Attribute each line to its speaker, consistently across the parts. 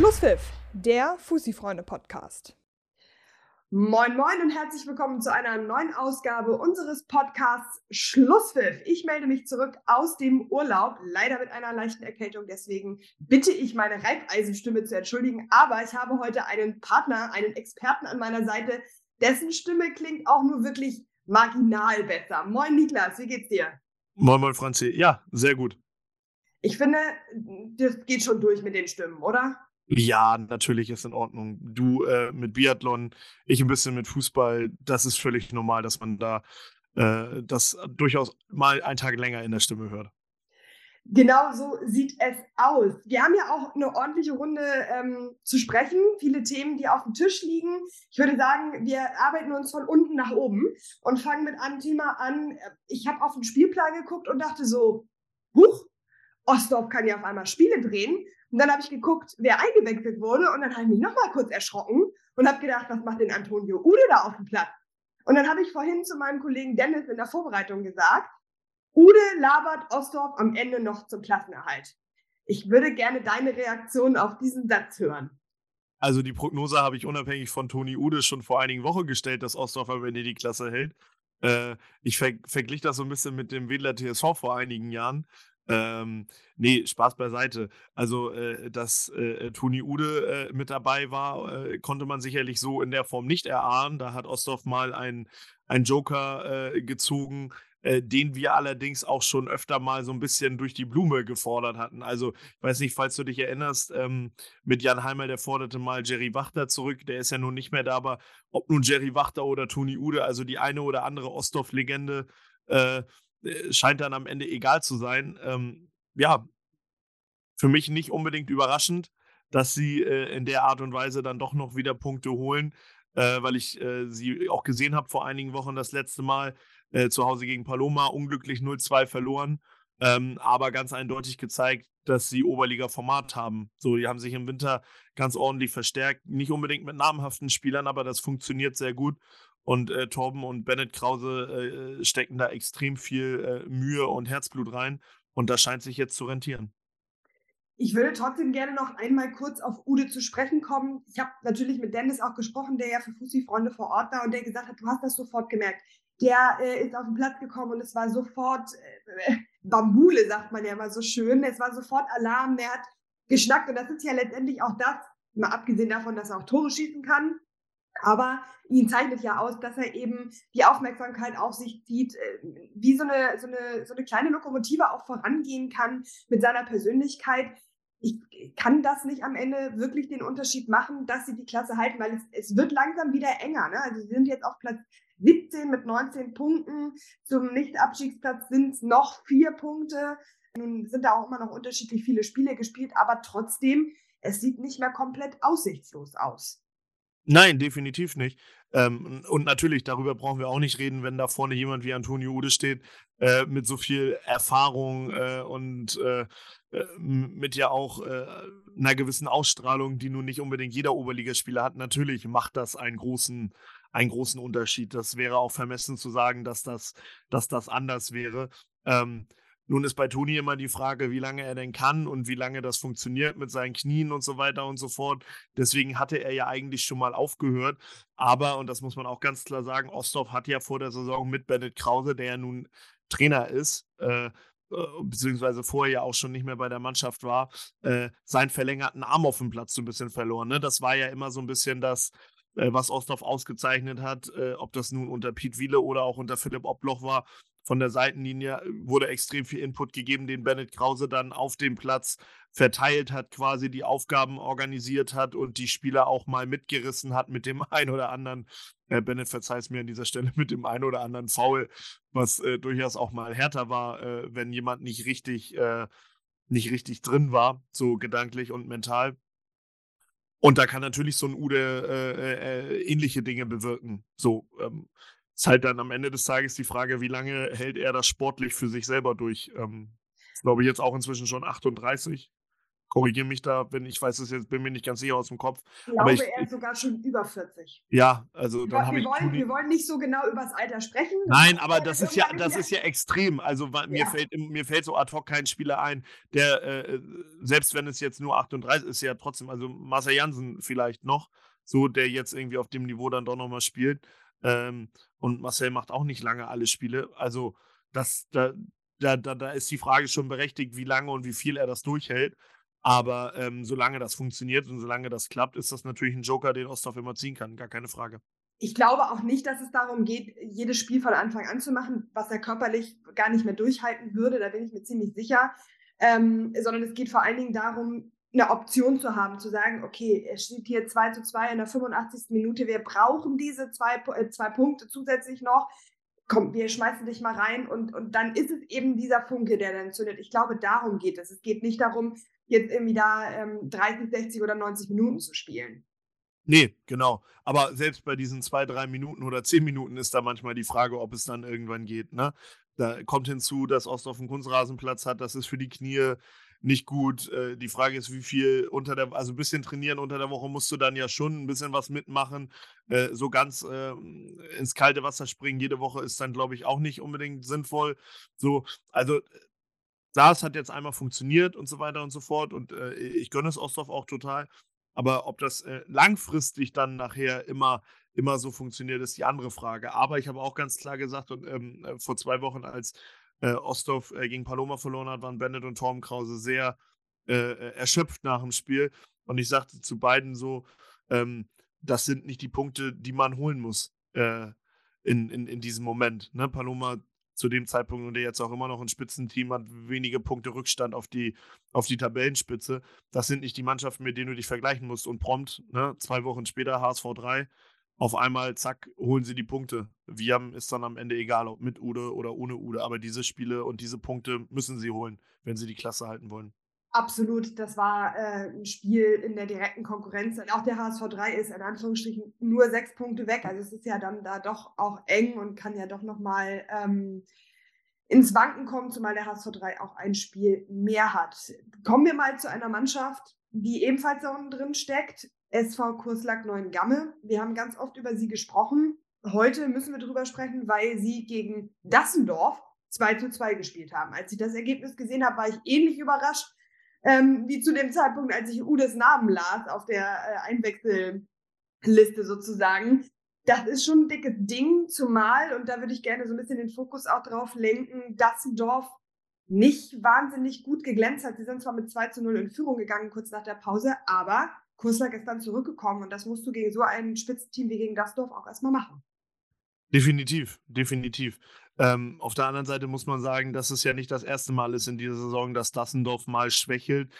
Speaker 1: Schlusspfiff, der Fussi-Freunde-Podcast.
Speaker 2: Moin Moin und herzlich willkommen zu einer neuen Ausgabe unseres Podcasts Schlusspfiff. Ich melde mich zurück aus dem Urlaub, leider mit einer leichten Erkältung, deswegen bitte ich meine Reibeisenstimme zu entschuldigen, aber ich habe heute einen Partner, einen Experten an meiner Seite, dessen Stimme klingt auch nur wirklich marginal besser. Moin Niklas, wie geht's dir?
Speaker 3: Moin Moin Franzi, ja, sehr gut.
Speaker 2: Ich finde, das geht schon durch mit den Stimmen, oder?
Speaker 3: Ja, natürlich ist in Ordnung. Du äh, mit Biathlon, ich ein bisschen mit Fußball. Das ist völlig normal, dass man da äh, das durchaus mal einen Tag länger in der Stimme hört.
Speaker 2: Genau so sieht es aus. Wir haben ja auch eine ordentliche Runde ähm, zu sprechen, viele Themen, die auf dem Tisch liegen. Ich würde sagen, wir arbeiten uns von unten nach oben und fangen mit einem Thema an. Ich habe auf den Spielplan geguckt und dachte so, huch, Ostdorf kann ja auf einmal Spiele drehen. Und dann habe ich geguckt, wer eingewechselt wurde. Und dann habe ich mich nochmal kurz erschrocken und habe gedacht, was macht denn Antonio Ude da auf dem Platz? Und dann habe ich vorhin zu meinem Kollegen Dennis in der Vorbereitung gesagt, Ude labert Ostdorf am Ende noch zum Klassenerhalt. Ich würde gerne deine Reaktion auf diesen Satz hören.
Speaker 3: Also die Prognose habe ich unabhängig von Toni Ude schon vor einigen Wochen gestellt, dass Ostdorf am Ende die Klasse hält. Äh, ich ver verglich das so ein bisschen mit dem Wedler TSV vor einigen Jahren. Ähm, nee, Spaß beiseite. Also, äh, dass äh, Toni Ude äh, mit dabei war, äh, konnte man sicherlich so in der Form nicht erahnen. Da hat Ostdorf mal einen Joker äh, gezogen, äh, den wir allerdings auch schon öfter mal so ein bisschen durch die Blume gefordert hatten. Also, ich weiß nicht, falls du dich erinnerst, ähm, mit Jan Heimer, der forderte mal Jerry Wachter zurück. Der ist ja nun nicht mehr da, aber ob nun Jerry Wachter oder Toni Ude, also die eine oder andere Ostdorf-Legende, scheint dann am Ende egal zu sein. Ähm, ja, für mich nicht unbedingt überraschend, dass sie äh, in der Art und Weise dann doch noch wieder Punkte holen, äh, weil ich äh, sie auch gesehen habe vor einigen Wochen das letzte Mal äh, zu Hause gegen Paloma, unglücklich 0-2 verloren, ähm, aber ganz eindeutig gezeigt, dass sie Oberliga-Format haben. So, die haben sich im Winter ganz ordentlich verstärkt, nicht unbedingt mit namhaften Spielern, aber das funktioniert sehr gut. Und äh, Torben und Bennett Krause äh, stecken da extrem viel äh, Mühe und Herzblut rein. Und das scheint sich jetzt zu rentieren.
Speaker 2: Ich würde trotzdem gerne noch einmal kurz auf Ude zu sprechen kommen. Ich habe natürlich mit Dennis auch gesprochen, der ja für Fussi-Freunde vor Ort war und der gesagt hat, du hast das sofort gemerkt. Der äh, ist auf den Platz gekommen und es war sofort äh, Bambule, sagt man ja immer so schön. Es war sofort Alarm, der hat geschnackt und das ist ja letztendlich auch das, mal abgesehen davon, dass er auch Tore schießen kann, aber ihn zeichnet ja aus, dass er eben die Aufmerksamkeit auf sich zieht, äh, wie so eine, so eine, so eine kleine Lokomotive auch vorangehen kann mit seiner Persönlichkeit. Ich kann das nicht am Ende wirklich den Unterschied machen, dass sie die Klasse halten, weil es, es wird langsam wieder enger. Ne? Also sie sind jetzt auf Platz 17 mit 19 Punkten. Zum Nicht-Abstiegsplatz sind es noch vier Punkte. Nun sind da auch immer noch unterschiedlich viele Spiele gespielt, aber trotzdem, es sieht nicht mehr komplett aussichtslos aus.
Speaker 3: Nein, definitiv nicht. Ähm, und natürlich, darüber brauchen wir auch nicht reden, wenn da vorne jemand wie Antonio Ude steht, äh, mit so viel Erfahrung äh, und äh, äh mit ja auch äh, einer gewissen Ausstrahlung, die nun nicht unbedingt jeder Oberligaspieler hat. Natürlich macht das einen großen, einen großen Unterschied. Das wäre auch vermessen zu sagen, dass das, dass das anders wäre. Ähm, nun ist bei Toni immer die Frage, wie lange er denn kann und wie lange das funktioniert mit seinen Knien und so weiter und so fort. Deswegen hatte er ja eigentlich schon mal aufgehört. Aber, und das muss man auch ganz klar sagen, Ostdorf hat ja vor der Saison mit Bennett Krause, der ja nun Trainer ist, äh, äh beziehungsweise vorher ja auch schon nicht mehr bei der Mannschaft war, äh, seinen verlängerten Arm auf dem Platz so ein bisschen verloren. Ne? Das war ja immer so ein bisschen das, äh, was Ostdorf ausgezeichnet hat, äh, ob das nun unter Piet Wiele oder auch unter Philipp Obloch war, von der Seitenlinie äh, wurde extrem viel Input gegeben, den Bennett Krause dann auf dem Platz verteilt hat, quasi die Aufgaben organisiert hat und die Spieler auch mal mitgerissen hat mit dem ein oder anderen, äh, Bennett verzeiht mir an dieser Stelle, mit dem ein oder anderen Foul, was äh, durchaus auch mal härter war, äh, wenn jemand nicht richtig, äh, nicht richtig drin war, so gedanklich und mental. Und da kann natürlich so ein Ude äh, ähnliche Dinge bewirken. So, ähm, ist halt dann am Ende des Tages die Frage, wie lange hält er das sportlich für sich selber durch? Ähm, glaube ich jetzt auch inzwischen schon 38. Korrigiere mich da, wenn ich weiß es jetzt, bin mir nicht ganz sicher aus dem Kopf.
Speaker 2: Ich glaube, ich, er ist sogar schon über 40.
Speaker 3: Ja, also
Speaker 2: dann habe ich. Wollen, wir wollen nicht so genau über das Alter sprechen.
Speaker 3: Nein, aber das ist ja, das ist ja extrem. Also ja. mir fällt mir fällt so ad hoc kein Spieler ein, der äh, selbst wenn es jetzt nur 38 ist, ja trotzdem, also Marcel Jansen vielleicht noch, so der jetzt irgendwie auf dem Niveau dann doch nochmal spielt. Ähm, und Marcel macht auch nicht lange alle Spiele. Also das, da, da, da, da ist die Frage schon berechtigt, wie lange und wie viel er das durchhält. Aber ähm, solange das funktioniert und solange das klappt, ist das natürlich ein Joker, den Osthoff immer ziehen kann, gar keine Frage.
Speaker 2: Ich glaube auch nicht, dass es darum geht, jedes Spiel von Anfang an zu machen, was er körperlich gar nicht mehr durchhalten würde, da bin ich mir ziemlich sicher. Ähm, sondern es geht vor allen Dingen darum, eine Option zu haben, zu sagen, okay, es steht hier 2 zu 2 in der 85. Minute, wir brauchen diese zwei, äh, zwei Punkte zusätzlich noch. Komm, wir schmeißen dich mal rein und, und dann ist es eben dieser Funke, der dann zündet. Ich glaube, darum geht es. Es geht nicht darum, jetzt irgendwie da ähm, 30, 60 oder 90 Minuten zu spielen.
Speaker 3: Nee, genau. Aber selbst bei diesen zwei, drei Minuten oder zehn Minuten ist da manchmal die Frage, ob es dann irgendwann geht. Ne? Da kommt hinzu, dass Ostdorf einen Kunstrasenplatz hat. Das ist für die Knie nicht gut. Äh, die Frage ist, wie viel unter der, also ein bisschen trainieren unter der Woche musst du dann ja schon ein bisschen was mitmachen. Äh, so ganz äh, ins kalte Wasser springen jede Woche ist dann, glaube ich, auch nicht unbedingt sinnvoll. So, also das hat jetzt einmal funktioniert und so weiter und so fort. Und äh, ich gönne es Ostdorf auch total. Aber ob das äh, langfristig dann nachher immer, immer so funktioniert, ist die andere Frage. Aber ich habe auch ganz klar gesagt, und ähm, äh, vor zwei Wochen, als äh, Ostdorf äh, gegen Paloma verloren hat, waren Bennett und Torben Krause sehr äh, erschöpft nach dem Spiel. Und ich sagte zu beiden so, ähm, das sind nicht die Punkte, die man holen muss in, in, in diesem Moment. Ne? Paloma zu dem Zeitpunkt und der jetzt auch immer noch ein Spitzenteam hat, wenige Punkte Rückstand auf die, auf die Tabellenspitze. Das sind nicht die Mannschaften, mit denen du dich vergleichen musst. Und prompt, ne, zwei Wochen später, HSV 3, auf einmal, zack, holen sie die Punkte. Wir haben ist dann am Ende egal, ob mit Ude oder ohne Ude. Aber diese Spiele und diese Punkte müssen sie holen, wenn sie die Klasse halten wollen.
Speaker 2: Absolut, das war äh, ein Spiel in der direkten Konkurrenz. Und auch der HSV 3 ist in Anführungsstrichen nur sechs Punkte weg. Also es ist ja dann da doch auch eng und kann ja doch nochmal ähm, ins Wanken kommen, zumal der HSV 3 auch ein Spiel mehr hat. Kommen wir mal zu einer Mannschaft, die ebenfalls da unten drin steckt. SV Kurslack Neuengamme. Wir haben ganz oft über sie gesprochen. Heute müssen wir darüber sprechen, weil sie gegen Dassendorf 2 zu 2 gespielt haben. Als ich das Ergebnis gesehen habe, war ich ähnlich überrascht ähm, wie zu dem Zeitpunkt, als ich Udes Namen las auf der äh, Einwechselliste sozusagen. Das ist schon ein dickes Ding, zumal, und da würde ich gerne so ein bisschen den Fokus auch drauf lenken, dass Dorf nicht wahnsinnig gut geglänzt hat. Sie sind zwar mit 2 zu 0 in Führung gegangen, kurz nach der Pause, aber Kurslack ist dann zurückgekommen und das musst du gegen so ein Spitzenteam wie gegen das Dorf auch erstmal machen.
Speaker 3: Definitiv, definitiv. Ähm, auf der anderen Seite muss man sagen, dass es ja nicht das erste Mal ist in dieser Saison, dass Dassendorf mal schwächelt.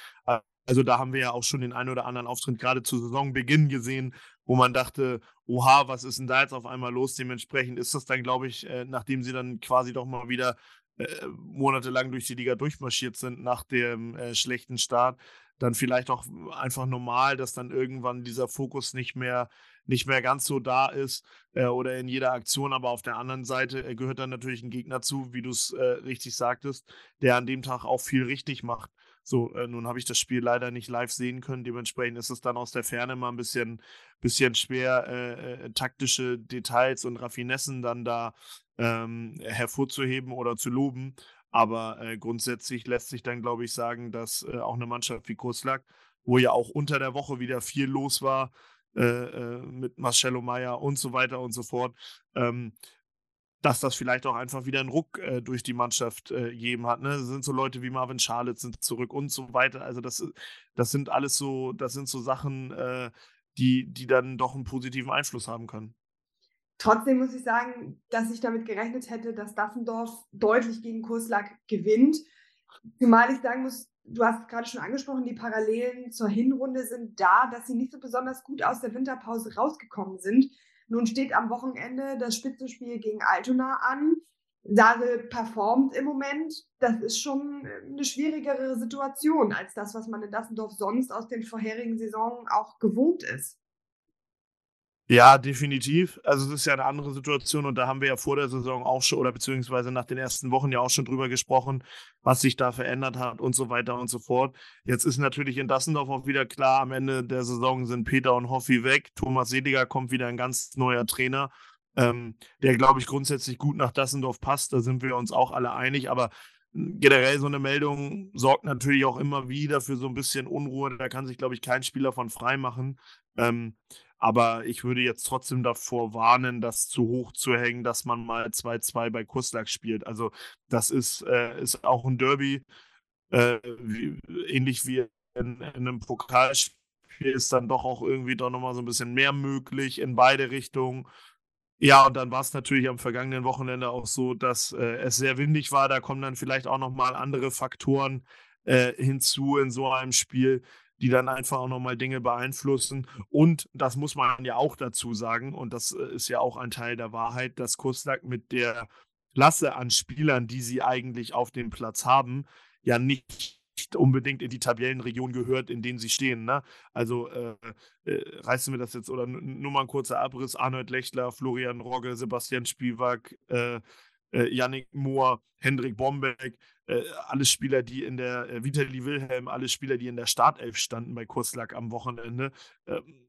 Speaker 3: Also da haben wir ja auch schon den einen oder anderen Auftritt gerade zu Saisonbeginn gesehen, wo man dachte, oha, was ist denn da jetzt auf einmal los? Dementsprechend ist das dann, glaube ich, äh, nachdem sie dann quasi doch mal wieder äh, monatelang durch die Liga durchmarschiert sind nach dem äh, schlechten Start, dann vielleicht auch einfach normal, dass dann irgendwann dieser Fokus nicht mehr, nicht mehr ganz so da ist äh, oder in jeder Aktion. Aber auf der anderen Seite äh, gehört dann natürlich ein Gegner zu, wie du es äh, richtig sagtest, der an dem Tag auch viel richtig macht. So, äh, nun habe ich das Spiel leider nicht live sehen können. Dementsprechend ist es dann aus der Ferne mal ein bisschen, bisschen schwer, äh, äh, taktische Details und Raffinessen dann da ähm, hervorzuheben oder zu loben. Aber äh, grundsätzlich lässt sich dann, glaube ich, sagen, dass äh, auch eine Mannschaft wie Kurslack, wo ja auch unter der Woche wieder viel los war, äh, äh mit Marcello Meyer und so weiter und so fort, ähm, dass das vielleicht auch einfach wieder einen Ruck äh, durch die Mannschaft äh, gegeben hat. Ne? Das sind so Leute wie Marvin Charlotte sind zurück und so weiter. Also das, das sind alles so, das sind so Sachen, die, die dann doch einen positiven Einfluss haben können.
Speaker 2: Trotzdem muss ich sagen, dass ich damit gerechnet hätte, dass Dassendorf deutlich gegen Kurslack gewinnt. Zumal ich sagen muss, du hast gerade schon angesprochen, die Parallelen zur Hinrunde sind da, dass sie nicht so besonders gut aus der Winterpause rausgekommen sind. Nun steht am Wochenende das Spitzenspiel gegen Altona an. Sase performt im Moment. Das ist schon eine schwierigere Situation als das, was man in Dassendorf sonst aus den vorherigen Saisonen auch gewohnt ist.
Speaker 3: Ja, definitiv. Also es ist ja eine andere Situation und da haben wir ja vor der Saison auch schon oder beziehungsweise nach den ersten Wochen ja auch schon drüber gesprochen, was sich da verändert hat und so weiter und so fort. Jetzt ist natürlich in Dassendorf auch wieder klar, am Ende der Saison sind Peter und Hoffi weg. Thomas Seliger kommt wieder ein ganz neuer Trainer, ähm, der, glaube ich, grundsätzlich gut nach Dassendorf passt. Da sind wir uns auch alle einig. Aber generell so eine Meldung sorgt natürlich auch immer wieder für so ein bisschen Unruhe. Da kann sich, glaube ich, kein Spieler von frei machen. Ähm, aber ich würde jetzt trotzdem davor warnen, das zu hoch zu hängen, dass man mal 2-2 bei Kuslak spielt. Also das ist, äh, ist auch ein Derby, äh, wie, ähnlich wie in, in, einem Pokalspiel ist dann doch auch irgendwie doch nochmal so ein bisschen mehr möglich in beide Richtungen. Ja, und dann war es natürlich am vergangenen Wochenende auch so, dass äh, es sehr windig war. Da kommen dann vielleicht auch nochmal andere Faktoren äh, hinzu in so einem Spiel die dann einfach auch nochmal Dinge beeinflussen. Und das muss man ja auch dazu sagen, und das äh, ist ja auch ein Teil der Wahrheit, dass Kustak mit der Klasse an Spielern, die sie eigentlich auf dem Platz haben, ja nicht unbedingt in die Tabellenregion gehört, in denen sie stehen. Ne? Also äh, äh, reißen wir das jetzt, oder nur mal ein kurzer Abriss, Arnold Lechler, Florian Rogge, Sebastian Spielwag, äh, äh, Yannick Mohr, Hendrik Bombeck, äh, alle Spieler, die in der, äh, Vitali Wilhelm, alle Spieler, die in der Startelf standen bei Kurslack am Wochenende. Ähm,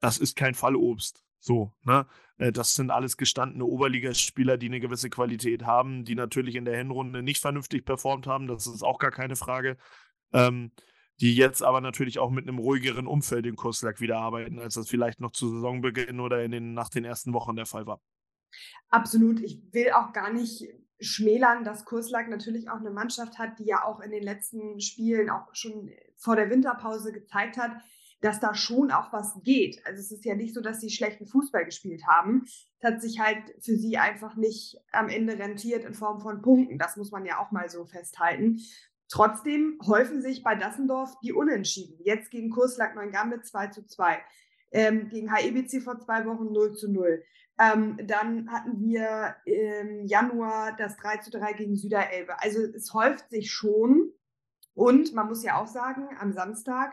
Speaker 3: das ist kein Fallobst. So, ne? Äh, das sind alles gestandene Oberligaspieler, die eine gewisse Qualität haben, die natürlich in der Hinrunde nicht vernünftig performt haben. Das ist auch gar keine Frage. Ähm, die jetzt aber natürlich auch mit einem ruhigeren Umfeld in Kurslack wieder arbeiten, als das vielleicht noch zu Saisonbeginn oder in den, nach den ersten Wochen der Fall war.
Speaker 2: Absolut. Ich will auch gar nicht schmälern, dass Kurslack natürlich auch eine Mannschaft hat, die ja auch in den letzten Spielen auch schon vor der Winterpause gezeigt hat, dass da schon auch was geht. Also es ist ja nicht so, dass sie schlechten Fußball gespielt haben. Es hat sich halt für sie einfach nicht am Ende rentiert in Form von Punkten. Das muss man ja auch mal so festhalten. Trotzdem häufen sich bei Dassendorf die Unentschieden. Jetzt gegen Kurslack Neuengamme 2 zu 2. Ähm, gegen HEBC vor zwei Wochen 0 zu 0. Ähm, dann hatten wir im Januar das 3 zu 3 gegen Süderelbe. Also es häuft sich schon. Und man muss ja auch sagen, am Samstag,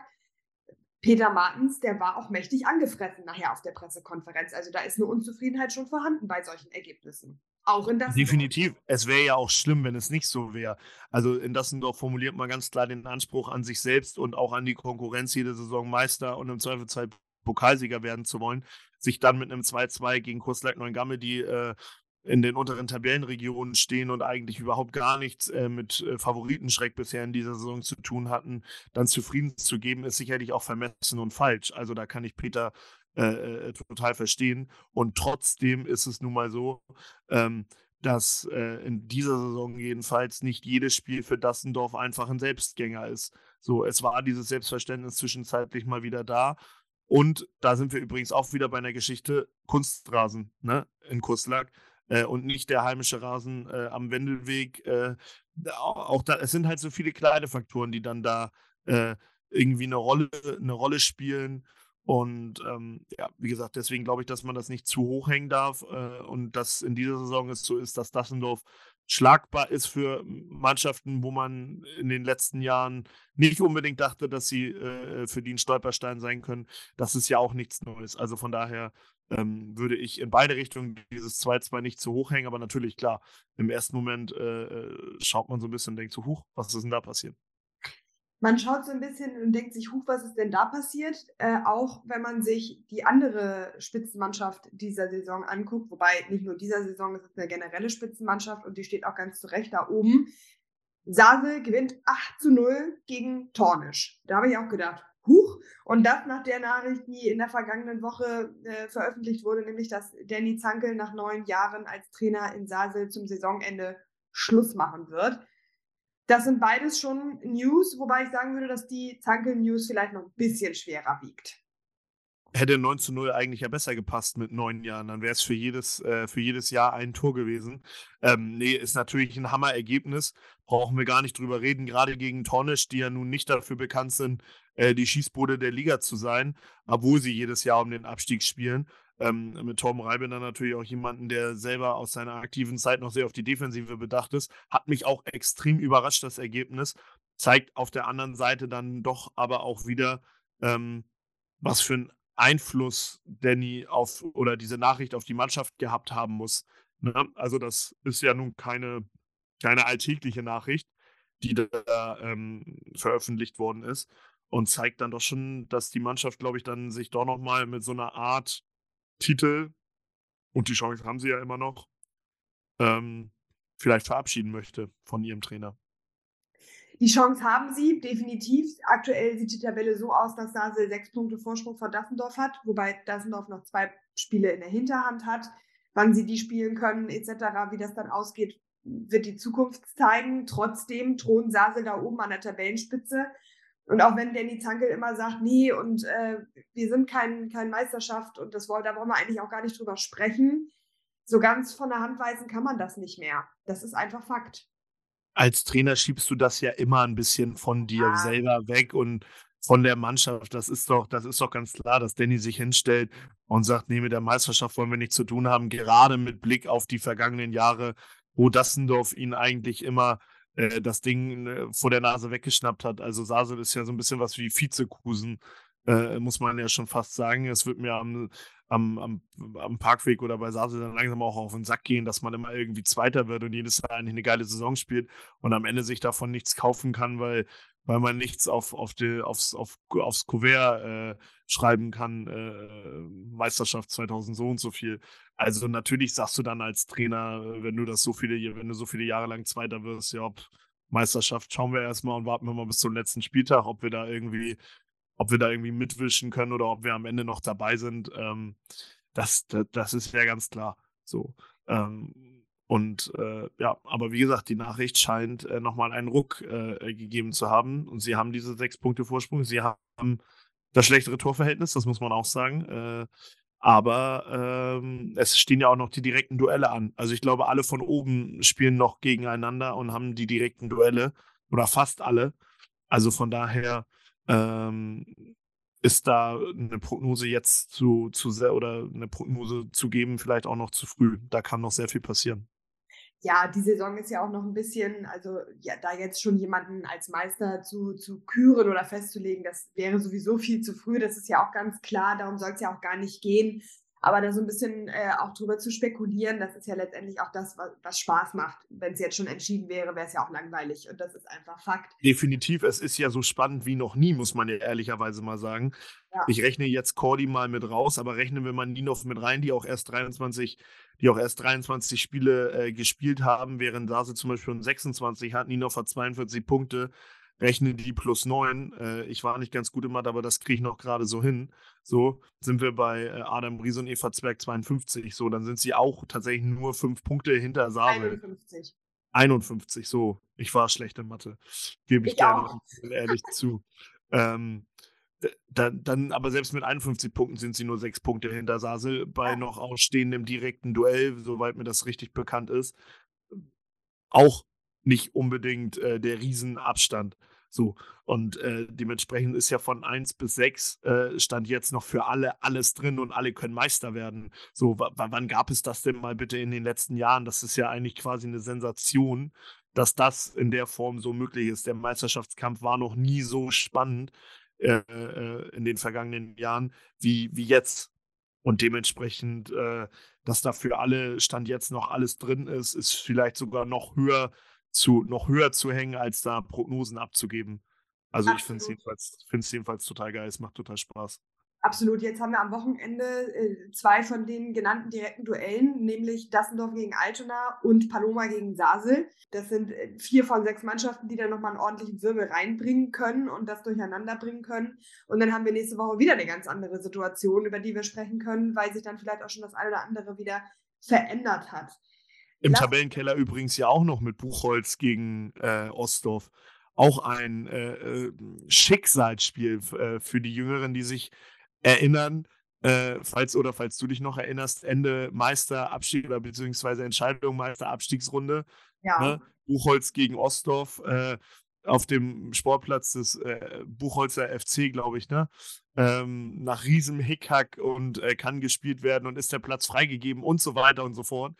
Speaker 2: Peter Martens, der war auch mächtig angefressen nachher auf der Pressekonferenz. Also da ist eine Unzufriedenheit schon vorhanden bei solchen Ergebnissen. Auch in Dassendorf.
Speaker 3: Definitiv. Es wäre ja auch schlimm, wenn es nicht so wäre. Also in Dassendorf formuliert man ganz klar den Anspruch an sich selbst und auch an die Konkurrenz, jede Saison Meister und im Zweifelsfall Pokalsieger werden zu wollen sich dann mit einem 2-2 gegen Kurslack Neuengamme, die äh, in den unteren Tabellenregionen stehen und eigentlich überhaupt gar nichts äh, mit äh, Favoritenschreck bisher in dieser Saison zu tun hatten, dann zufrieden zu geben, ist sicherlich auch vermessen und falsch. Also da kann ich Peter äh, äh total verstehen. Und trotzdem ist es nun mal so, ähm, dass äh, in dieser Saison jedenfalls nicht jedes Spiel für Dassendorf einfach ein Selbstgänger ist. So, es war dieses Selbstverständnis zwischenzeitlich mal wieder da. Und da sind wir übrigens auch wieder bei einer Geschichte Kunstrasen ne, in Kuslack äh, und nicht der heimische Rasen äh, am Wendelweg. Äh, auch da, es sind halt so viele kleine Faktoren, die dann da äh, irgendwie eine Rolle, eine Rolle spielen. Und ähm, ja, wie gesagt, deswegen glaube ich, dass man das nicht zu hoch hängen darf äh, und dass in dieser Saison es so ist, dass Dassendorf schlagbar ist für Mannschaften, wo man in den letzten Jahren nicht unbedingt dachte, dass sie äh, für die ein Stolperstein sein können. Das ist ja auch nichts Neues. Also von daher ähm, würde ich in beide Richtungen dieses 2-2 nicht zu hoch hängen, aber natürlich, klar, im ersten Moment äh, äh, schaut man so ein bisschen und denkt so, huch, was ist denn da passiert?
Speaker 2: Man schaut so ein bisschen und denkt sich, huch, was ist denn da passiert? Äh, auch wenn man sich die andere Spitzenmannschaft dieser Saison anguckt, wobei nicht nur dieser Saison, es ist eine generelle Spitzenmannschaft und die steht auch ganz zu Recht da oben. Sase gewinnt 8 zu 0 gegen Tornisch. Da habe ich auch gedacht, huch. Und das nach der Nachricht, die in der vergangenen Woche äh, veröffentlicht wurde, nämlich, dass Danny Zankel nach neun Jahren als Trainer in Sasel zum Saisonende Schluss machen wird. Das sind beides schon News, wobei ich sagen würde, dass die Zankel-News vielleicht noch ein bisschen schwerer wiegt.
Speaker 3: Hätte 9 zu 0 eigentlich ja besser gepasst mit neun Jahren. Dann wäre es für jedes, äh, für jedes Jahr ein Tor gewesen. Ähm, nee, ist natürlich ein Hammerergebnis. Brauchen wir gar nicht drüber reden. Gerade gegen Tornisch, die ja nun nicht dafür bekannt sind, äh, die Schießbude der Liga zu sein, obwohl sie jedes Jahr um den Abstieg spielen. Ähm, mit Torben Reibener natürlich auch jemanden, der selber aus seiner aktiven Zeit noch sehr auf die Defensive bedacht ist. Hat mich auch extrem überrascht, das Ergebnis. Zeigt auf der anderen Seite dann doch aber auch wieder, ähm, was für ein Einfluss Danny auf oder diese Nachricht auf die Mannschaft gehabt haben muss. Ne? Also das ist ja nun keine, keine alltägliche Nachricht, die da ähm, veröffentlicht worden ist und zeigt dann doch schon, dass die Mannschaft, glaube ich, dann sich doch nochmal mit so einer Art Titel, und die Chance haben sie ja immer noch, ähm, vielleicht verabschieden möchte von ihrem Trainer.
Speaker 2: Die Chance haben sie, definitiv. Aktuell sieht die Tabelle so aus, dass Sasel sechs Punkte Vorsprung vor Dassendorf hat, wobei Dassendorf noch zwei Spiele in der Hinterhand hat. Wann sie die spielen können, etc., wie das dann ausgeht, wird die Zukunft zeigen. Trotzdem thront Sasel da oben an der Tabellenspitze. Und auch wenn Danny Zankel immer sagt, nee, und äh, wir sind kein, kein Meisterschaft und das, da wollen wir eigentlich auch gar nicht drüber sprechen, so ganz von der Hand weisen kann man das nicht mehr. Das ist einfach Fakt
Speaker 3: als Trainer schiebst du das ja immer ein bisschen von dir ja. selber weg und von der Mannschaft. Das ist doch, das ist doch ganz klar, dass Danny sich hinstellt und sagt, nee, mit der Meisterschaft wollen wir nichts zu tun haben, gerade mit Blick auf die vergangenen Jahre, wo Dassendorf ihn eigentlich immer äh, das Ding äh, vor der Nase weggeschnappt hat. Also Sasel ist ja so ein bisschen was wie Vizekusen, äh, muss man ja schon fast sagen. Es wird mir am am, am, am Parkweg oder bei Sase dann langsam auch auf den Sack gehen, dass man immer irgendwie Zweiter wird und jedes Jahr eigentlich eine geile Saison spielt und am Ende sich davon nichts kaufen kann, weil, weil man nichts auf, auf die, aufs, auf, aufs Kuvert äh, schreiben kann, äh, Meisterschaft 2000 so und so viel. Also natürlich sagst du dann als Trainer, wenn du das so viele, wenn du so viele Jahre lang Zweiter wirst, ja, Meisterschaft schauen wir erstmal und warten wir mal bis zum letzten Spieltag, ob wir da irgendwie ob wir da irgendwie mitwischen können oder ob wir am Ende noch dabei sind, ähm, das, das, das, ist ja ganz klar so. Ähm, und äh, ja, aber wie gesagt, die Nachricht scheint äh, nochmal einen Ruck äh, gegeben zu haben. Und sie haben diese sechs Punkte Vorsprung. Sie haben das schlechtere Torverhältnis, das muss man auch sagen. Äh, aber ähm, es stehen ja auch noch die direkten Duelle an. Also ich glaube, alle von oben spielen noch gegeneinander und haben die direkten Duelle oder fast alle. Also von daher ähm, ist da eine Prognose jetzt zu, zu sehr oder eine Prognose zu geben, vielleicht auch noch zu früh. Da kann noch sehr viel passieren.
Speaker 2: Ja, die Saison ist ja auch noch ein bisschen, also ja, da jetzt schon jemanden als Meister zu, zu küren oder festzulegen, das wäre sowieso viel zu früh. Das ist ja auch ganz klar, darum soll es ja auch gar nicht gehen. Aber da so ein bisschen äh, auch drüber zu spekulieren, das ist ja letztendlich auch das, was, was Spaß macht. Wenn es jetzt schon entschieden wäre, wäre es ja auch langweilig. Und das ist einfach Fakt.
Speaker 3: Definitiv, es ist ja so spannend wie noch nie, muss man ja ehrlicherweise mal sagen. Ja. Ich rechne jetzt Cordy mal mit raus, aber rechnen wir mal Ninov mit rein, die auch erst 23, die auch erst 23 Spiele äh, gespielt haben, während Sase zum Beispiel schon 26 hat. Ninov hat 42 Punkte rechne die plus 9. Äh, ich war nicht ganz gut im Mathe, aber das kriege ich noch gerade so hin. So sind wir bei äh, Adam Ries und Eva Zwerg 52. So, dann sind sie auch tatsächlich nur fünf Punkte hinter Sabel. 51. 51, so. Ich war schlecht in Mathe. Gebe ich, ich gerne ehrlich zu. Ähm, dann, dann, aber selbst mit 51 Punkten sind sie nur sechs Punkte hinter Sasel bei noch ausstehendem direkten Duell, soweit mir das richtig bekannt ist. Auch nicht unbedingt äh, der Riesenabstand. So, und äh, dementsprechend ist ja von 1 bis 6 äh, stand jetzt noch für alle alles drin und alle können Meister werden. So, wann gab es das denn mal bitte in den letzten Jahren? Das ist ja eigentlich quasi eine Sensation, dass das in der Form so möglich ist. Der Meisterschaftskampf war noch nie so spannend äh, äh in den vergangenen Jahren wie, wie jetzt. Und dementsprechend, äh, dass da für alle Stand jetzt noch alles drin ist, ist vielleicht sogar noch höher zu, noch höher zu hängen, als da Prognosen abzugeben. Also Absolut. ich finde es jedenfalls, jedenfalls total geil, es macht total Spaß.
Speaker 2: Absolut. Jetzt haben wir am Wochenende äh, zwei von den genannten direkten Duellen, nämlich Dassendorf gegen Altona und Paloma gegen Sasel. Das sind äh, vier von sechs Mannschaften, die da nochmal einen ordentlichen Wirbel reinbringen können und das durcheinander bringen können. Und dann haben wir nächste Woche wieder eine ganz andere Situation, über die wir sprechen können, weil sich dann vielleicht auch schon das eine oder andere wieder verändert hat.
Speaker 3: Im Lass Tabellenkeller übrigens ja auch noch mit Buchholz gegen äh, Ostdorf. Auch ein äh, äh Schicksalsspiel äh, für die Jüngeren, die sich erinnern, äh, falls oder falls du dich noch erinnerst, Ende Meisterabstieg oder beziehungsweise Entscheidung Meisterabstiegsrunde. Ja. Ne? Buchholz gegen Ostdorf äh, auf dem Sportplatz des äh, Buchholzer FC, glaube ich, ne? Ähm, nach riesem Hickhack und äh, kann gespielt werden und ist der Platz freigegeben und so weiter und so fort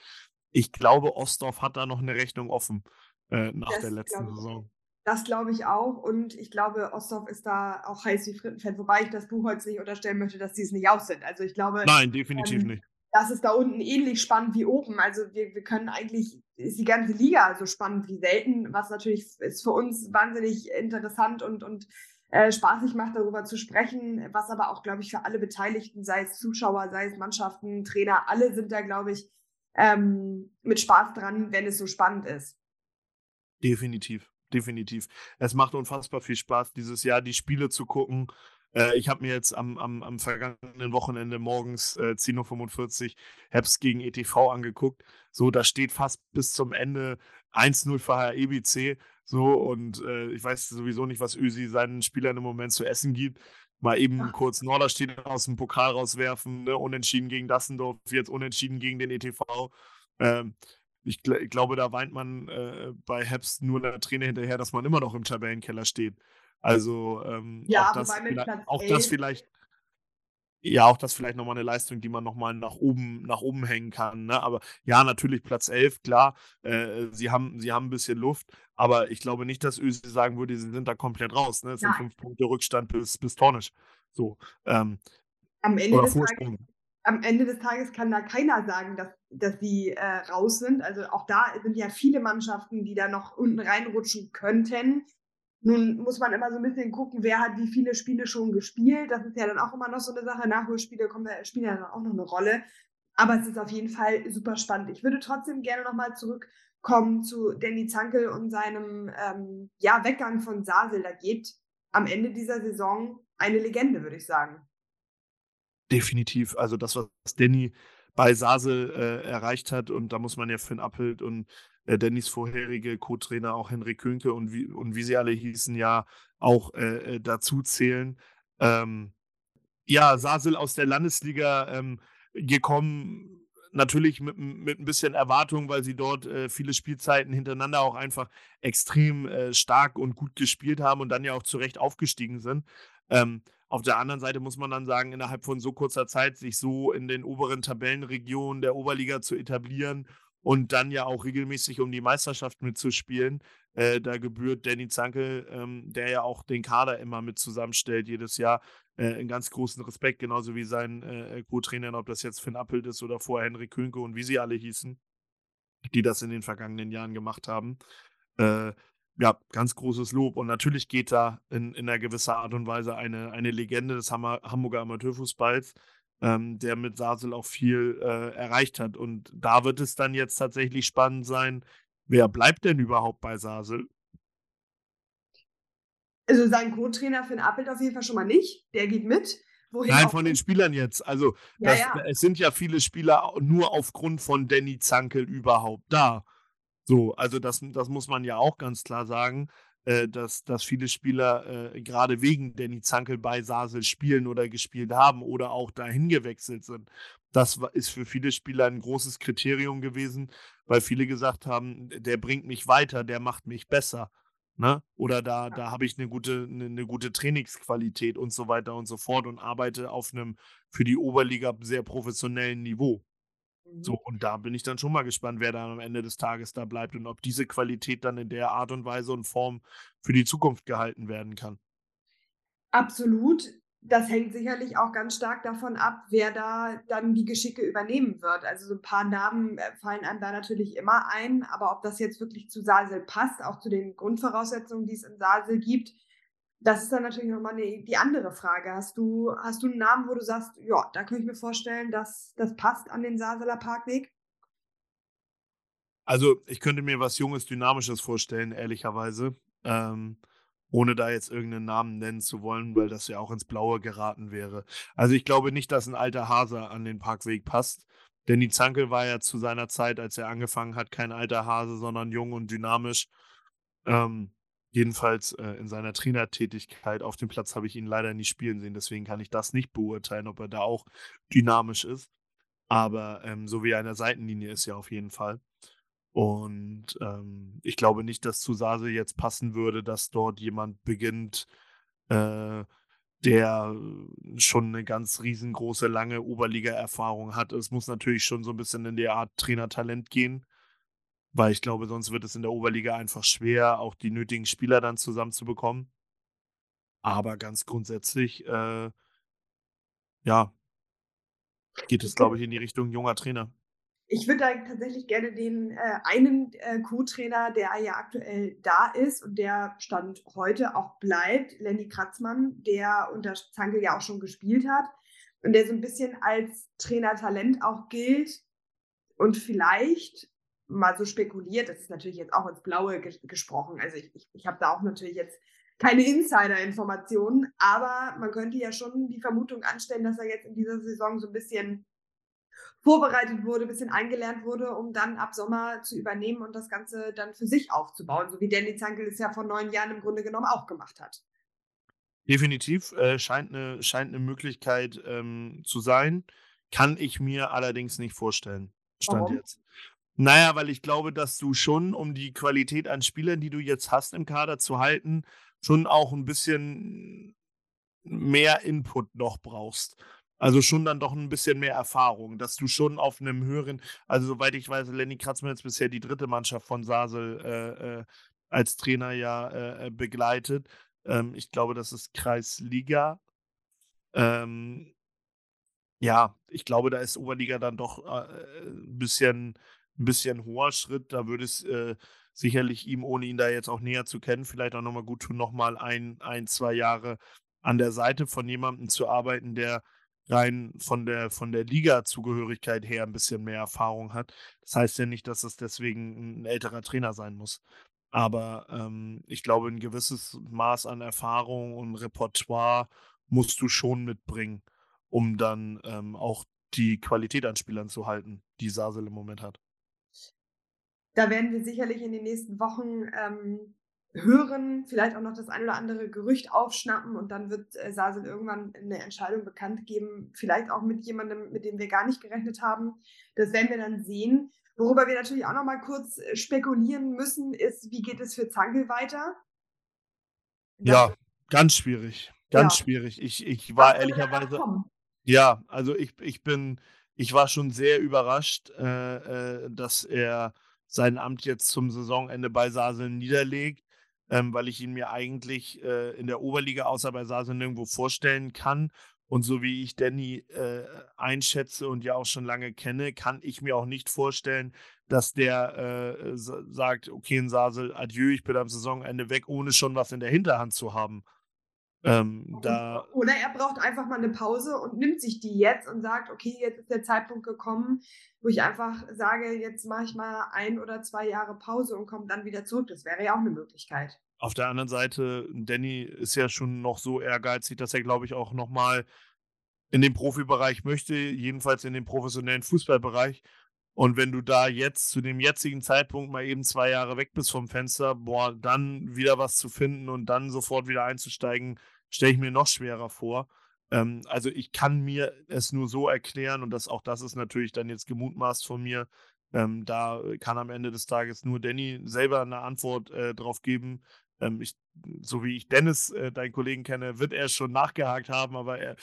Speaker 3: ich glaube, Ostdorf hat da noch eine Rechnung offen äh, nach das der letzten Saison.
Speaker 2: Das glaube ich auch. Und ich glaube, Ostdorf ist da auch heiß wie Frittenfett, wobei ich das Buchholz nicht unterstellen möchte, dass die es nicht aus sind. Also ich glaube.
Speaker 3: Nein, definitiv ähm, nicht.
Speaker 2: Das ist da unten ähnlich spannend wie oben. Also wir, wir können eigentlich, ist die ganze Liga so spannend wie selten, was natürlich ist für uns wahnsinnig interessant und, und äh, spaßig macht, darüber zu sprechen, was aber auch, glaube ich, für alle Beteiligten, sei es Zuschauer, sei es Mannschaften, Trainer, alle sind da, glaube ich, ähm, mit Spaß dran, wenn es so spannend ist.
Speaker 3: Definitiv definitiv. Es macht unfassbar viel Spaß, dieses Jahr die Spiele zu gucken. Äh, ich habe mir jetzt am, am, am vergangenen Wochenende morgens äh, 10.45 Uhr Herbst gegen ETV angeguckt. So, da steht fast bis zum Ende 1-0 für HEBC. So, und äh, ich weiß sowieso nicht, was Ösi seinen Spielern im Moment zu essen gibt. Mal eben Ach. kurz Norderstedt aus dem Pokal rauswerfen, ne? unentschieden gegen Dassendorf, jetzt unentschieden gegen den ETV. Ähm, ich, ich, glaube, da weint man äh, bei Herbst nur der Träne hinterher, dass man immer noch im Tabellenkeller steht. Also ähm, ja, auch, das auch das vielleicht, ja, auch das vielleicht nochmal eine Leistung, die man nochmal nach oben, nach oben hängen kann. Ne? Aber ja, natürlich Platz 11, klar, äh, sie, haben, sie haben ein bisschen Luft, aber ich glaube nicht, dass Ösi sagen würde, sie sind da komplett raus. Ne? Es sind fünf Punkte Rückstand bis, bis Tornisch. So, ähm,
Speaker 2: am Ende des Tages am Ende des Tages kann da keiner sagen, dass, dass sie äh, raus sind. Also auch da sind ja viele Mannschaften, die da noch unten reinrutschen könnten. Nun muss man immer so ein bisschen gucken, wer hat wie viele Spiele schon gespielt. Das ist ja dann auch immer noch so eine Sache. Nachholspiele kommen, spielen ja dann auch noch eine Rolle. Aber es ist auf jeden Fall super spannend. Ich würde trotzdem gerne nochmal zurückkommen zu Danny Zankel und seinem ähm, ja, Weggang von Sasel. Da geht am Ende dieser Saison eine Legende, würde ich sagen.
Speaker 3: Definitiv. Also das, was Danny bei Sasel äh, erreicht hat, und da muss man ja Finn Appelt und äh, Dannys vorherige Co-Trainer, auch Henrik Könke und wie, und wie sie alle hießen, ja auch äh, äh dazu zählen. Ähm, ja, Sasel aus der Landesliga ähm, gekommen, natürlich mit, mit ein bisschen Erwartung, weil sie dort äh, viele Spielzeiten hintereinander auch einfach extrem äh, stark und gut gespielt haben und dann ja auch zu Recht aufgestiegen sind. Ähm, auf der anderen Seite muss man dann sagen, innerhalb von so kurzer Zeit sich so in den oberen Tabellenregionen der Oberliga zu etablieren und dann ja auch regelmäßig um die Meisterschaft mitzuspielen. Äh, da gebührt Danny Zankel, ähm, der ja auch den Kader immer mit zusammenstellt jedes Jahr, äh, einen ganz großen Respekt, genauso wie sein äh, Co-Trainer, ob das jetzt Finn Appelt ist oder vorher Henrik Könke und wie sie alle hießen, die das in den vergangenen Jahren gemacht haben. Äh, ja, ganz großes Lob. Und natürlich geht da in, in einer gewisser Art und Weise eine, eine Legende des Hammer, Hamburger Amateurfußballs, ähm, der mit Sasel auch viel äh, erreicht hat. Und da wird es dann jetzt tatsächlich spannend sein, wer bleibt denn überhaupt bei Sasel?
Speaker 2: Also sein Co-Trainer Finn Appelt auf jeden Fall schon mal nicht. Der geht mit.
Speaker 3: Wohin Nein, von den Spielern jetzt. Also ja, das, ja. es sind ja viele Spieler nur aufgrund von Danny Zankel überhaupt da. So, also das, das muss man ja auch ganz klar sagen, äh, dass, dass viele Spieler äh, gerade wegen Danny Zankel bei Sasel spielen oder gespielt haben oder auch dahin gewechselt sind. Das ist für viele Spieler ein großes Kriterium gewesen, weil viele gesagt haben, der bringt mich weiter, der macht mich besser. Ne? Oder da, da habe ich eine gute, eine, eine, gute Trainingsqualität und so weiter und so fort und arbeite auf einem für die Oberliga sehr professionellen Niveau. So, mhm. und da bin ich dann schon mal gespannt, wer dann am Ende des Tages da bleibt und ob diese Qualität dann in der Art und Weise und Form für die Zukunft gehalten werden kann.
Speaker 2: Absolut. Das hängt sicherlich auch ganz stark davon ab, wer da dann die Geschicke übernehmen wird. Also so ein paar Namen äh, fallen einem da natürlich immer ein, aber ob das jetzt wirklich zu Sasel passt, auch zu den Grundvoraussetzungen, die es in Sasel gibt, das ist dann natürlich nochmal eine, die andere Frage. Hast du, hast du einen Namen, wo du sagst, ja, da könnte ich mir vorstellen, dass das passt an den Saseler Parkweg?
Speaker 3: Also, ich könnte mir was Junges, Dynamisches vorstellen, ehrlicherweise. Ähm, ohne da jetzt irgendeinen Namen nennen zu wollen, weil das ja auch ins Blaue geraten wäre. Also, ich glaube nicht, dass ein alter Hase an den Parkweg passt. Denn die Zankel war ja zu seiner Zeit, als er angefangen hat, kein alter Hase, sondern jung und dynamisch. Ähm, Jedenfalls äh, in seiner Trainertätigkeit auf dem Platz habe ich ihn leider nicht spielen sehen, deswegen kann ich das nicht beurteilen, ob er da auch dynamisch ist. Aber ähm, so wie er an der Seitenlinie ist ja auf jeden Fall. Und ähm, ich glaube nicht, dass zu Sase jetzt passen würde, dass dort jemand beginnt, äh, der schon eine ganz riesengroße, lange Oberliga-Erfahrung hat. Es muss natürlich schon so ein bisschen in die Art Trainertalent gehen. Weil ich glaube, sonst wird es in der Oberliga einfach schwer, auch die nötigen Spieler dann zusammenzubekommen. Aber ganz grundsätzlich, äh, ja, geht es, glaube ich, in die Richtung junger Trainer.
Speaker 2: Ich würde da tatsächlich gerne den äh, einen äh, Co-Trainer, der ja aktuell da ist und der Stand heute auch bleibt, Lenny Kratzmann, der unter Zankel ja auch schon gespielt hat und der so ein bisschen als Trainertalent auch gilt und vielleicht mal so spekuliert, das ist natürlich jetzt auch ins Blaue ges gesprochen, also ich, ich, ich habe da auch natürlich jetzt keine Insider-Informationen, aber man könnte ja schon die Vermutung anstellen, dass er jetzt in dieser Saison so ein bisschen vorbereitet wurde, ein bisschen eingelernt wurde, um dann ab Sommer zu übernehmen und das Ganze dann für sich aufzubauen, so wie Danny Zankel es ja vor neun Jahren im Grunde genommen auch gemacht hat.
Speaker 3: Definitiv, äh, scheint eine scheint 'ne Möglichkeit, ähm, zu sein. Kann ich mir allerdings nicht vorstellen, Stand
Speaker 2: Warum?
Speaker 3: jetzt. Na ja, weil ich glaube, dass du schon, um die Qualität an Spielern, die du jetzt hast im Kader zu halten, schon auch ein bisschen mehr Input noch brauchst. Also, schon dann doch ein bisschen mehr Erfahrung, dass du schon auf einem höheren also, soweit ich weiß, Lenny Kratzmann ist bisher die dritte Mannschaft von Sasel, äh, äh, als Trainer ja, äh, äh, begleitet. Ähm, ich glaube, das ist Kreisliga. Ähm, ja, ich glaube, da ist Oberliga dann doch, äh, 'n bisschen 'n bisschen hoher Schritt. Da würde es, äh, sicherlich ihm, ohne ihn da jetzt auch näher zu kennen, vielleicht auch noch mal gut tun, noch mal ein ein, 2 Jahre an der Seite von jemandem zu arbeiten, der rein von der von der Ligazugehörigkeit her ein bisschen mehr Erfahrung hat. Das heißt ja nicht, dass es deswegen ein älterer Trainer sein muss. Aber, ähm, ich glaube, ein gewisses Maß an Erfahrung und Repertoire musst du schon mitbringen, um dann, ähm, auch die Qualität an Spielern zu halten, die Sasel im Moment hat.
Speaker 2: Da werden wir sicherlich in den nächsten Wochen ähm, hören, vielleicht auch noch das ein oder andere Gerücht aufschnappen und dann wird äh, Sasel irgendwann eine Entscheidung bekannt geben, vielleicht auch mit jemandem, mit dem wir gar nicht gerechnet haben. Das werden wir dann sehen. Worüber wir natürlich auch noch mal kurz äh, spekulieren müssen, ist, wie geht es für Zankel weiter? Das,
Speaker 3: Ja, ganz schwierig, ganz
Speaker 2: ja,
Speaker 3: schwierig. Ich ich war ehrlicherweise? Ja, also ich ich bin ich war schon sehr überrascht, äh, äh, dass er sein Amt jetzt zum Saisonende bei Sasel niederlegt, ähm, weil ich ihn mir eigentlich, äh, in der Oberliga außer bei Sasel nirgendwo vorstellen kann. Und so wie ich Danny, äh, einschätze und ja auch schon lange kenne, kann ich mir auch nicht vorstellen, dass der, äh, sa sagt: „Okay, in Sasel, adieu, ich bin am Saisonende weg“, ohne schon was in der Hinterhand zu haben. Ähm, da
Speaker 2: oder er braucht einfach mal eine Pause und nimmt sich die jetzt und sagt, okay, jetzt ist der Zeitpunkt gekommen, wo ich einfach sage, jetzt mache ich mal ein oder zwei Jahre Pause und komme dann wieder zurück. Das wäre ja auch eine Möglichkeit.
Speaker 3: Auf der anderen Seite, Danny ist ja schon noch so ehrgeizig, dass er, glaube ich, auch noch mal in den Profibereich möchte, jedenfalls in den professionellen Fußballbereich. Und wenn du da jetzt zu dem jetzigen Zeitpunkt mal eben 2 Jahre weg bist vom Fenster, boah, dann wieder was zu finden und dann sofort wieder einzusteigen, stelle ich mir noch schwerer vor. Ähm, also, ich kann mir es nur so erklären und das auch das ist natürlich dann jetzt gemutmaßt von mir. Ähm, da kann am Ende des Tages nur Danny selber eine Antwort, äh, drauf geben. Ähm, ich so wie ich Dennis, äh, deinen Kollegen kenne, wird er schon nachgehakt haben, aber er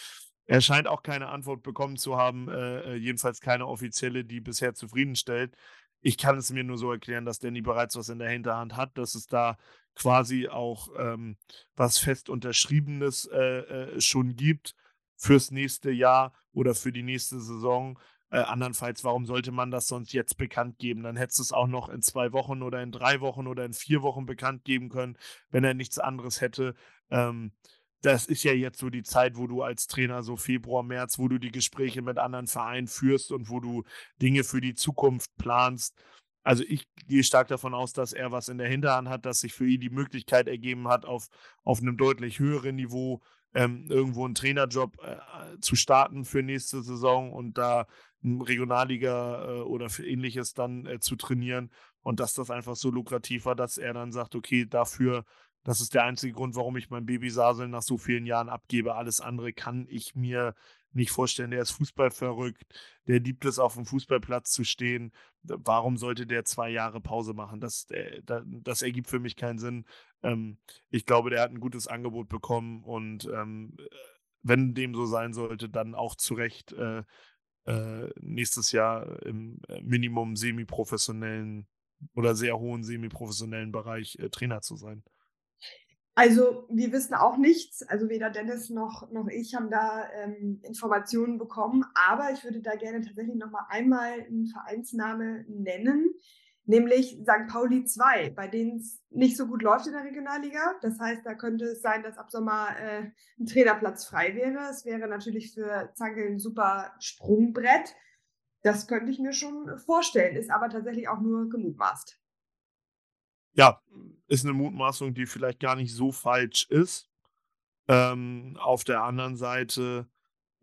Speaker 3: er scheint auch keine Antwort bekommen zu haben, äh, äh, jedenfalls keine offizielle, die bisher zufriedenstellt. Ich kann es mir nur so erklären, dass Danny bereits was in der Hinterhand hat, dass es da quasi auch, ähm, was fest Unterschriebenes, äh, äh, schon gibt fürs nächste Jahr oder für die nächste Saison. Äh, andernfalls, warum sollte man das sonst jetzt bekannt geben? Dann hättest du es auch noch in 2 Wochen oder in 3 Wochen oder in 4 Wochen bekannt geben können, wenn er nichts anderes hätte. Ähm, das ist ja jetzt so die Zeit, wo du als Trainer so Februar, März, wo du die Gespräche mit anderen Vereinen führst und wo du Dinge für die Zukunft planst. Also ich gehe stark davon aus, dass er was in der Hinterhand hat, dass sich für ihn die Möglichkeit ergeben hat, auf, auf einem deutlich höheren Niveau ähm, irgendwo einen Trainerjob äh, zu starten für nächste Saison und da Regionalliga äh, oder für ähnliches dann äh, zu trainieren und dass das einfach so lukrativ war, dass er dann sagt, okay, dafür das ist der einzige Grund, warum ich mein Baby Sasel nach so vielen Jahren abgebe. Alles andere kann ich mir nicht vorstellen. Der ist fußballverrückt. Der liebt es, auf dem Fußballplatz zu stehen. Warum sollte der zwei Jahre Pause machen? Das, äh, da- das ergibt für mich keinen Sinn. Ähm, ich glaube, der hat ein gutes Angebot bekommen und ähm, wenn dem so sein sollte, dann auch zu Recht äh, äh, nächstes Jahr im äh, Minimum semi-professionellen oder sehr hohen semiprofessionellen Bereich äh, Trainer zu sein.
Speaker 2: Also wir wissen auch nichts, also weder Dennis noch, noch ich haben da ähm, Informationen bekommen, aber ich würde da gerne tatsächlich nochmal einmal einen Vereinsname nennen, nämlich St. Pauli 2, bei denen es nicht so gut läuft in der Regionalliga. Das heißt, da könnte es sein, dass ab Sommer äh, ein Trainerplatz frei wäre. Es wäre natürlich für Zankel ein super Sprungbrett. Das könnte ich mir schon vorstellen, ist aber tatsächlich auch nur gemutmaßt
Speaker 3: ja, ist eine Mutmaßung, die vielleicht gar nicht so falsch ist. Ähm, auf der anderen Seite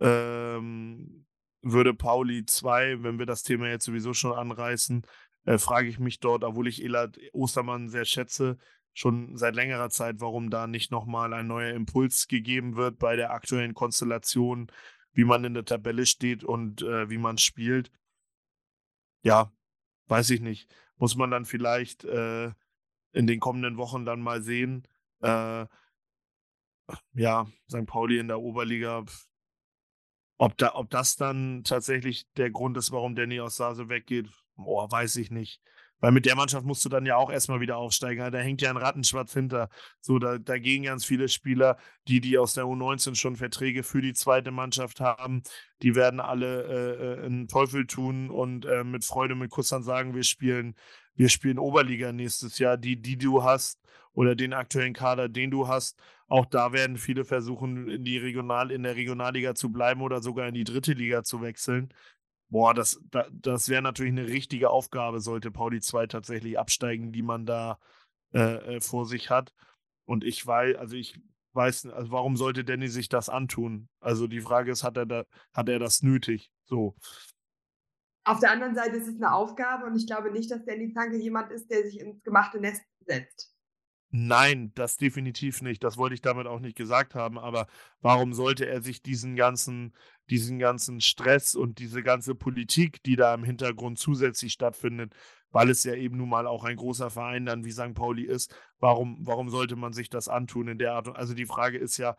Speaker 3: ähm, würde Pauli 2, wenn wir das Thema jetzt sowieso schon anreißen, äh, frage ich mich dort, obwohl ich Elad Ostermann sehr schätze, schon seit längerer Zeit, warum da nicht nochmal ein neuer Impuls gegeben wird bei der aktuellen Konstellation, wie man in der Tabelle steht und äh, wie man spielt. Ja, weiß ich nicht. Muss man dann vielleicht äh, in den kommenden Wochen dann mal sehen. Äh, ja, St. Pauli in der Oberliga, ob, da, ob das dann tatsächlich der Grund ist, warum Danny aus Sase weggeht, boah, weiß ich nicht. Weil mit der Mannschaft musst du dann ja auch erstmal wieder aufsteigen. Da hängt ja ein Rattenschwarz hinter. So, da, da gehen ganz viele Spieler, die, die aus der U19 schon Verträge für die zweite Mannschaft haben, die werden alle äh, äh einen Teufel tun und äh, mit Freude, mit Kussern sagen, wir spielen, wir spielen Oberliga nächstes Jahr. Die, die du hast oder den aktuellen Kader, den du hast, auch da werden viele versuchen, in die Regional, in der Regionalliga zu bleiben oder sogar in die dritte Liga zu wechseln. Boah, das, das, das wäre natürlich eine richtige Aufgabe, sollte Pauli 2 tatsächlich absteigen, die man da äh, äh, vor sich hat. Und ich weiß, also ich weiß, also warum sollte Danny sich das antun? Also die Frage ist, hat er, da, hat er das nötig? So.
Speaker 2: Auf der anderen Seite ist es eine Aufgabe und ich glaube nicht, dass Danny Zanke jemand ist, der sich ins gemachte Nest setzt.
Speaker 3: Nein, das definitiv nicht. Das wollte ich damit auch nicht gesagt haben. Aber warum sollte er sich diesen ganzen, diesen ganzen Stress und diese ganze Politik, die da im Hintergrund zusätzlich stattfindet, weil es ja eben nun mal auch ein großer Verein dann wie St. Pauli ist, warum, warum sollte man sich das antun in der Art? Also die Frage ist ja,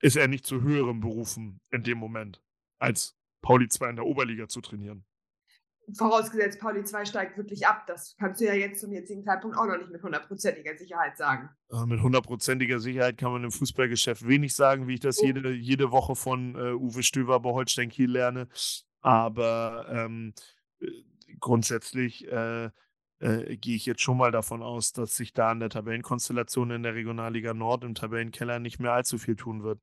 Speaker 3: ist er nicht zu höherem berufen in dem Moment, als Pauli 2 in der Oberliga zu trainieren?
Speaker 2: Vorausgesetzt, Pauli 2 steigt wirklich ab. Das kannst du ja jetzt zum jetzigen Zeitpunkt auch noch nicht mit hundertprozentiger Sicherheit sagen.
Speaker 3: Äh, mit hundertprozentiger Sicherheit kann man im Fußballgeschäft wenig sagen, wie ich das oh. jede, jede Woche von äh, Uwe Stöver bei Holstein Kiel lerne. Aber ähm, äh, grundsätzlich äh, äh, gehe ich jetzt schon mal davon aus, dass sich da an der Tabellenkonstellation in der Regionalliga Nord im Tabellenkeller nicht mehr allzu viel tun wird.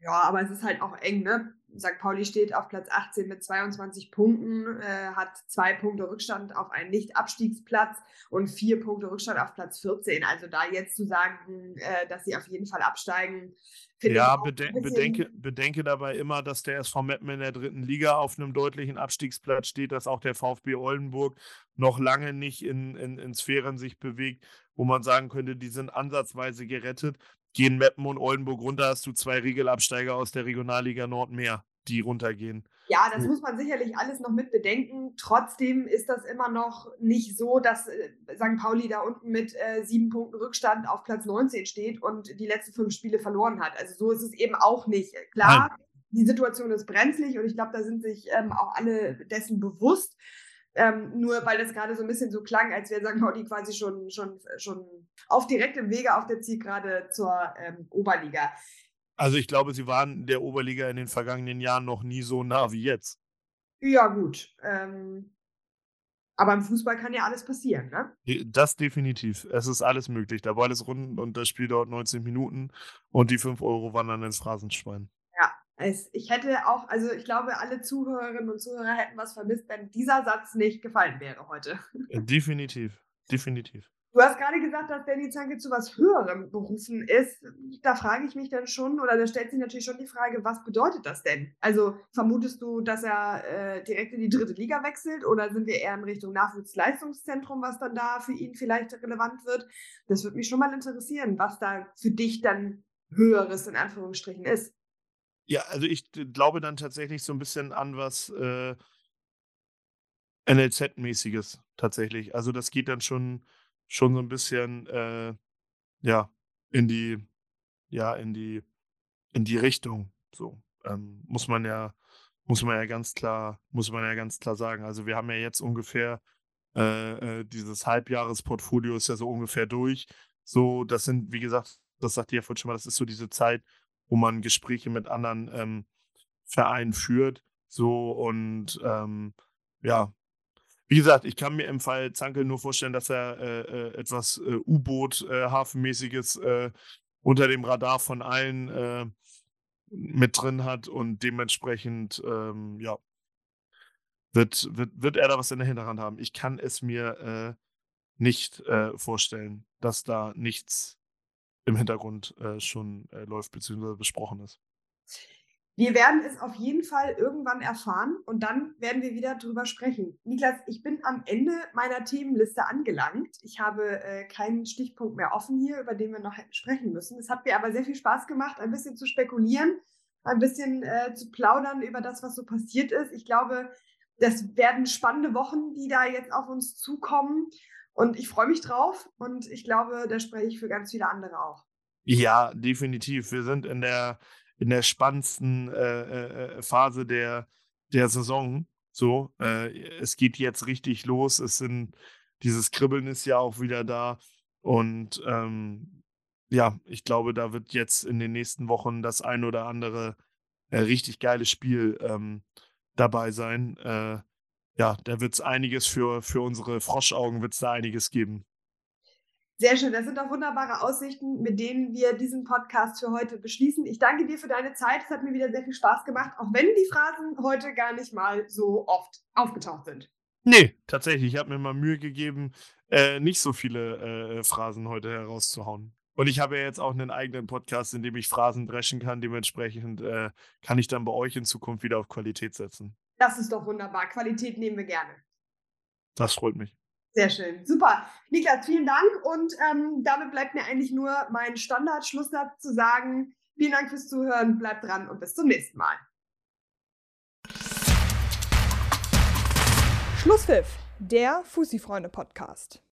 Speaker 2: Ja, aber es ist halt auch eng, ne? St. Pauli steht auf Platz 18 mit 22 Punkten, äh, hat zwei Punkte Rückstand auf einen Nicht-Abstiegsplatz und vier Punkte Rückstand auf Platz 14. Also da jetzt zu sagen, äh, dass sie auf jeden Fall absteigen,
Speaker 3: finde ja, ich. Ja, beden bedenke, bedenke dabei immer, dass der SV Meppen in der dritten Liga auf einem deutlichen Abstiegsplatz steht, dass auch der VfB Oldenburg noch lange nicht in, in, in Sphären sich bewegt, wo man sagen könnte, die sind ansatzweise gerettet gehen Meppen und Oldenburg runter, hast du zwei Regelabsteiger aus der Regionalliga Nord mehr, die runtergehen.
Speaker 2: Ja, das muss man sicherlich alles noch mit bedenken. Trotzdem ist das immer noch nicht so, dass äh, St. Pauli da unten mit äh, sieben Punkten Rückstand auf Platz 19 steht und die letzten fünf Spiele verloren hat. Also so ist es eben auch nicht. Klar, Nein. die Situation ist brenzlig und ich glaube, da sind sich ähm, auch alle dessen bewusst. Ähm, nur weil das gerade so ein bisschen so klang, als wäre St. Pauli quasi schon, schon, schon auf direktem Wege auf der Zielgerade zur ähm, Oberliga.
Speaker 3: Also ich glaube, sie waren der Oberliga in den vergangenen Jahren noch nie so nah wie jetzt.
Speaker 2: Ja, gut. Ähm, aber im Fußball kann ja alles passieren, ne?
Speaker 3: Das definitiv. Es ist alles möglich. Der Ball ist rund und das Spiel dauert 19 Minuten und die 5 Euro wandern ins Phrasenschwein.
Speaker 2: Es, ich hätte auch, also ich glaube, alle Zuhörerinnen und Zuhörer hätten was vermisst, wenn dieser Satz nicht gefallen wäre heute.
Speaker 3: Äh, definitiv, definitiv.
Speaker 2: Du hast gerade gesagt, dass Danny Zanke zu was Höherem berufen ist. Da frage ich mich dann schon, oder da stellt sich natürlich schon die Frage, was bedeutet das denn? Also vermutest du, dass er äh, direkt in die dritte Liga wechselt oder sind wir eher in Richtung Nachwuchsleistungszentrum, was dann da für ihn vielleicht relevant wird? Das würde mich schon mal interessieren, was da für dich dann Höheres in Anführungsstrichen ist.
Speaker 3: Ja, also ich glaube dann tatsächlich so ein bisschen an was äh, NLZ-mäßiges tatsächlich. Also das geht dann schon, schon so ein bisschen äh, ja in die ja in die in die Richtung. So ähm, muss man ja muss man ja ganz klar muss man ja ganz klar sagen. Also wir haben ja jetzt ungefähr Äh, äh, dieses Halbjahresportfolio ist ja so ungefähr durch. So, das sind, wie gesagt, das sagte ich ja vorhin schon mal, das ist so diese Zeit, wo man Gespräche mit anderen ähm, Vereinen führt. So und ähm, ja, wie gesagt, ich kann mir im Fall Zankel nur vorstellen, dass er äh, äh, etwas äh, U-Boot-Hafenmäßiges äh, unter dem Radar von allen äh, mit drin hat und dementsprechend, ähm, ja, wird, wird, wird er da was in der Hinterhand haben. Ich kann es mir äh, nicht vorstellen, dass da nichts im Hintergrund schon läuft bzw. besprochen ist.
Speaker 2: Wir werden es auf jeden Fall irgendwann erfahren und dann werden wir wieder drüber sprechen. Niklas, ich bin am Ende meiner Themenliste angelangt. Ich habe äh, keinen Stichpunkt mehr offen hier, über den wir noch sprechen müssen. Es hat mir aber sehr viel Spaß gemacht, ein bisschen zu spekulieren, ein bisschen äh, zu plaudern über das, was so passiert ist. Ich glaube, das werden spannende Wochen, die da jetzt auf uns zukommen. Und ich freue mich drauf und ich glaube, da spreche ich für ganz viele andere auch.
Speaker 3: Ja, definitiv. Wir sind in der in der spannendsten äh, äh, äh, Phase der, der Saison. So, äh, es geht jetzt richtig los. Es sind, dieses Kribbeln ist ja auch wieder da. Und ähm, ja, ich glaube, da wird jetzt in den nächsten Wochen das ein oder andere äh, richtig geile Spiel ähm, dabei sein. Äh, ja, da wird es einiges für, für unsere Froschaugen, wird es da einiges geben.
Speaker 2: Sehr schön. Das sind doch wunderbare Aussichten, mit denen wir diesen Podcast für heute beschließen. Ich danke dir für deine Zeit. Es hat mir wieder sehr viel Spaß gemacht, auch wenn die Phrasen heute gar nicht mal so oft aufgetaucht sind.
Speaker 3: Nee, tatsächlich. Ich habe mir mal Mühe gegeben, äh, nicht so viele äh, Phrasen heute herauszuhauen. Und ich habe ja jetzt auch einen eigenen Podcast, in dem ich Phrasen dreschen kann. Dementsprechend äh, kann ich dann bei euch in Zukunft wieder auf Qualität setzen.
Speaker 2: Das ist doch wunderbar. Qualität nehmen wir gerne.
Speaker 3: Das freut mich.
Speaker 2: Sehr schön. Super. Niklas, vielen Dank. Und ähm, damit bleibt mir eigentlich nur mein Standardschlusssatz zu sagen, vielen Dank fürs Zuhören, bleibt dran und bis zum nächsten Mal.
Speaker 1: Schlusspfiff, der Fussi-Freunde-Podcast.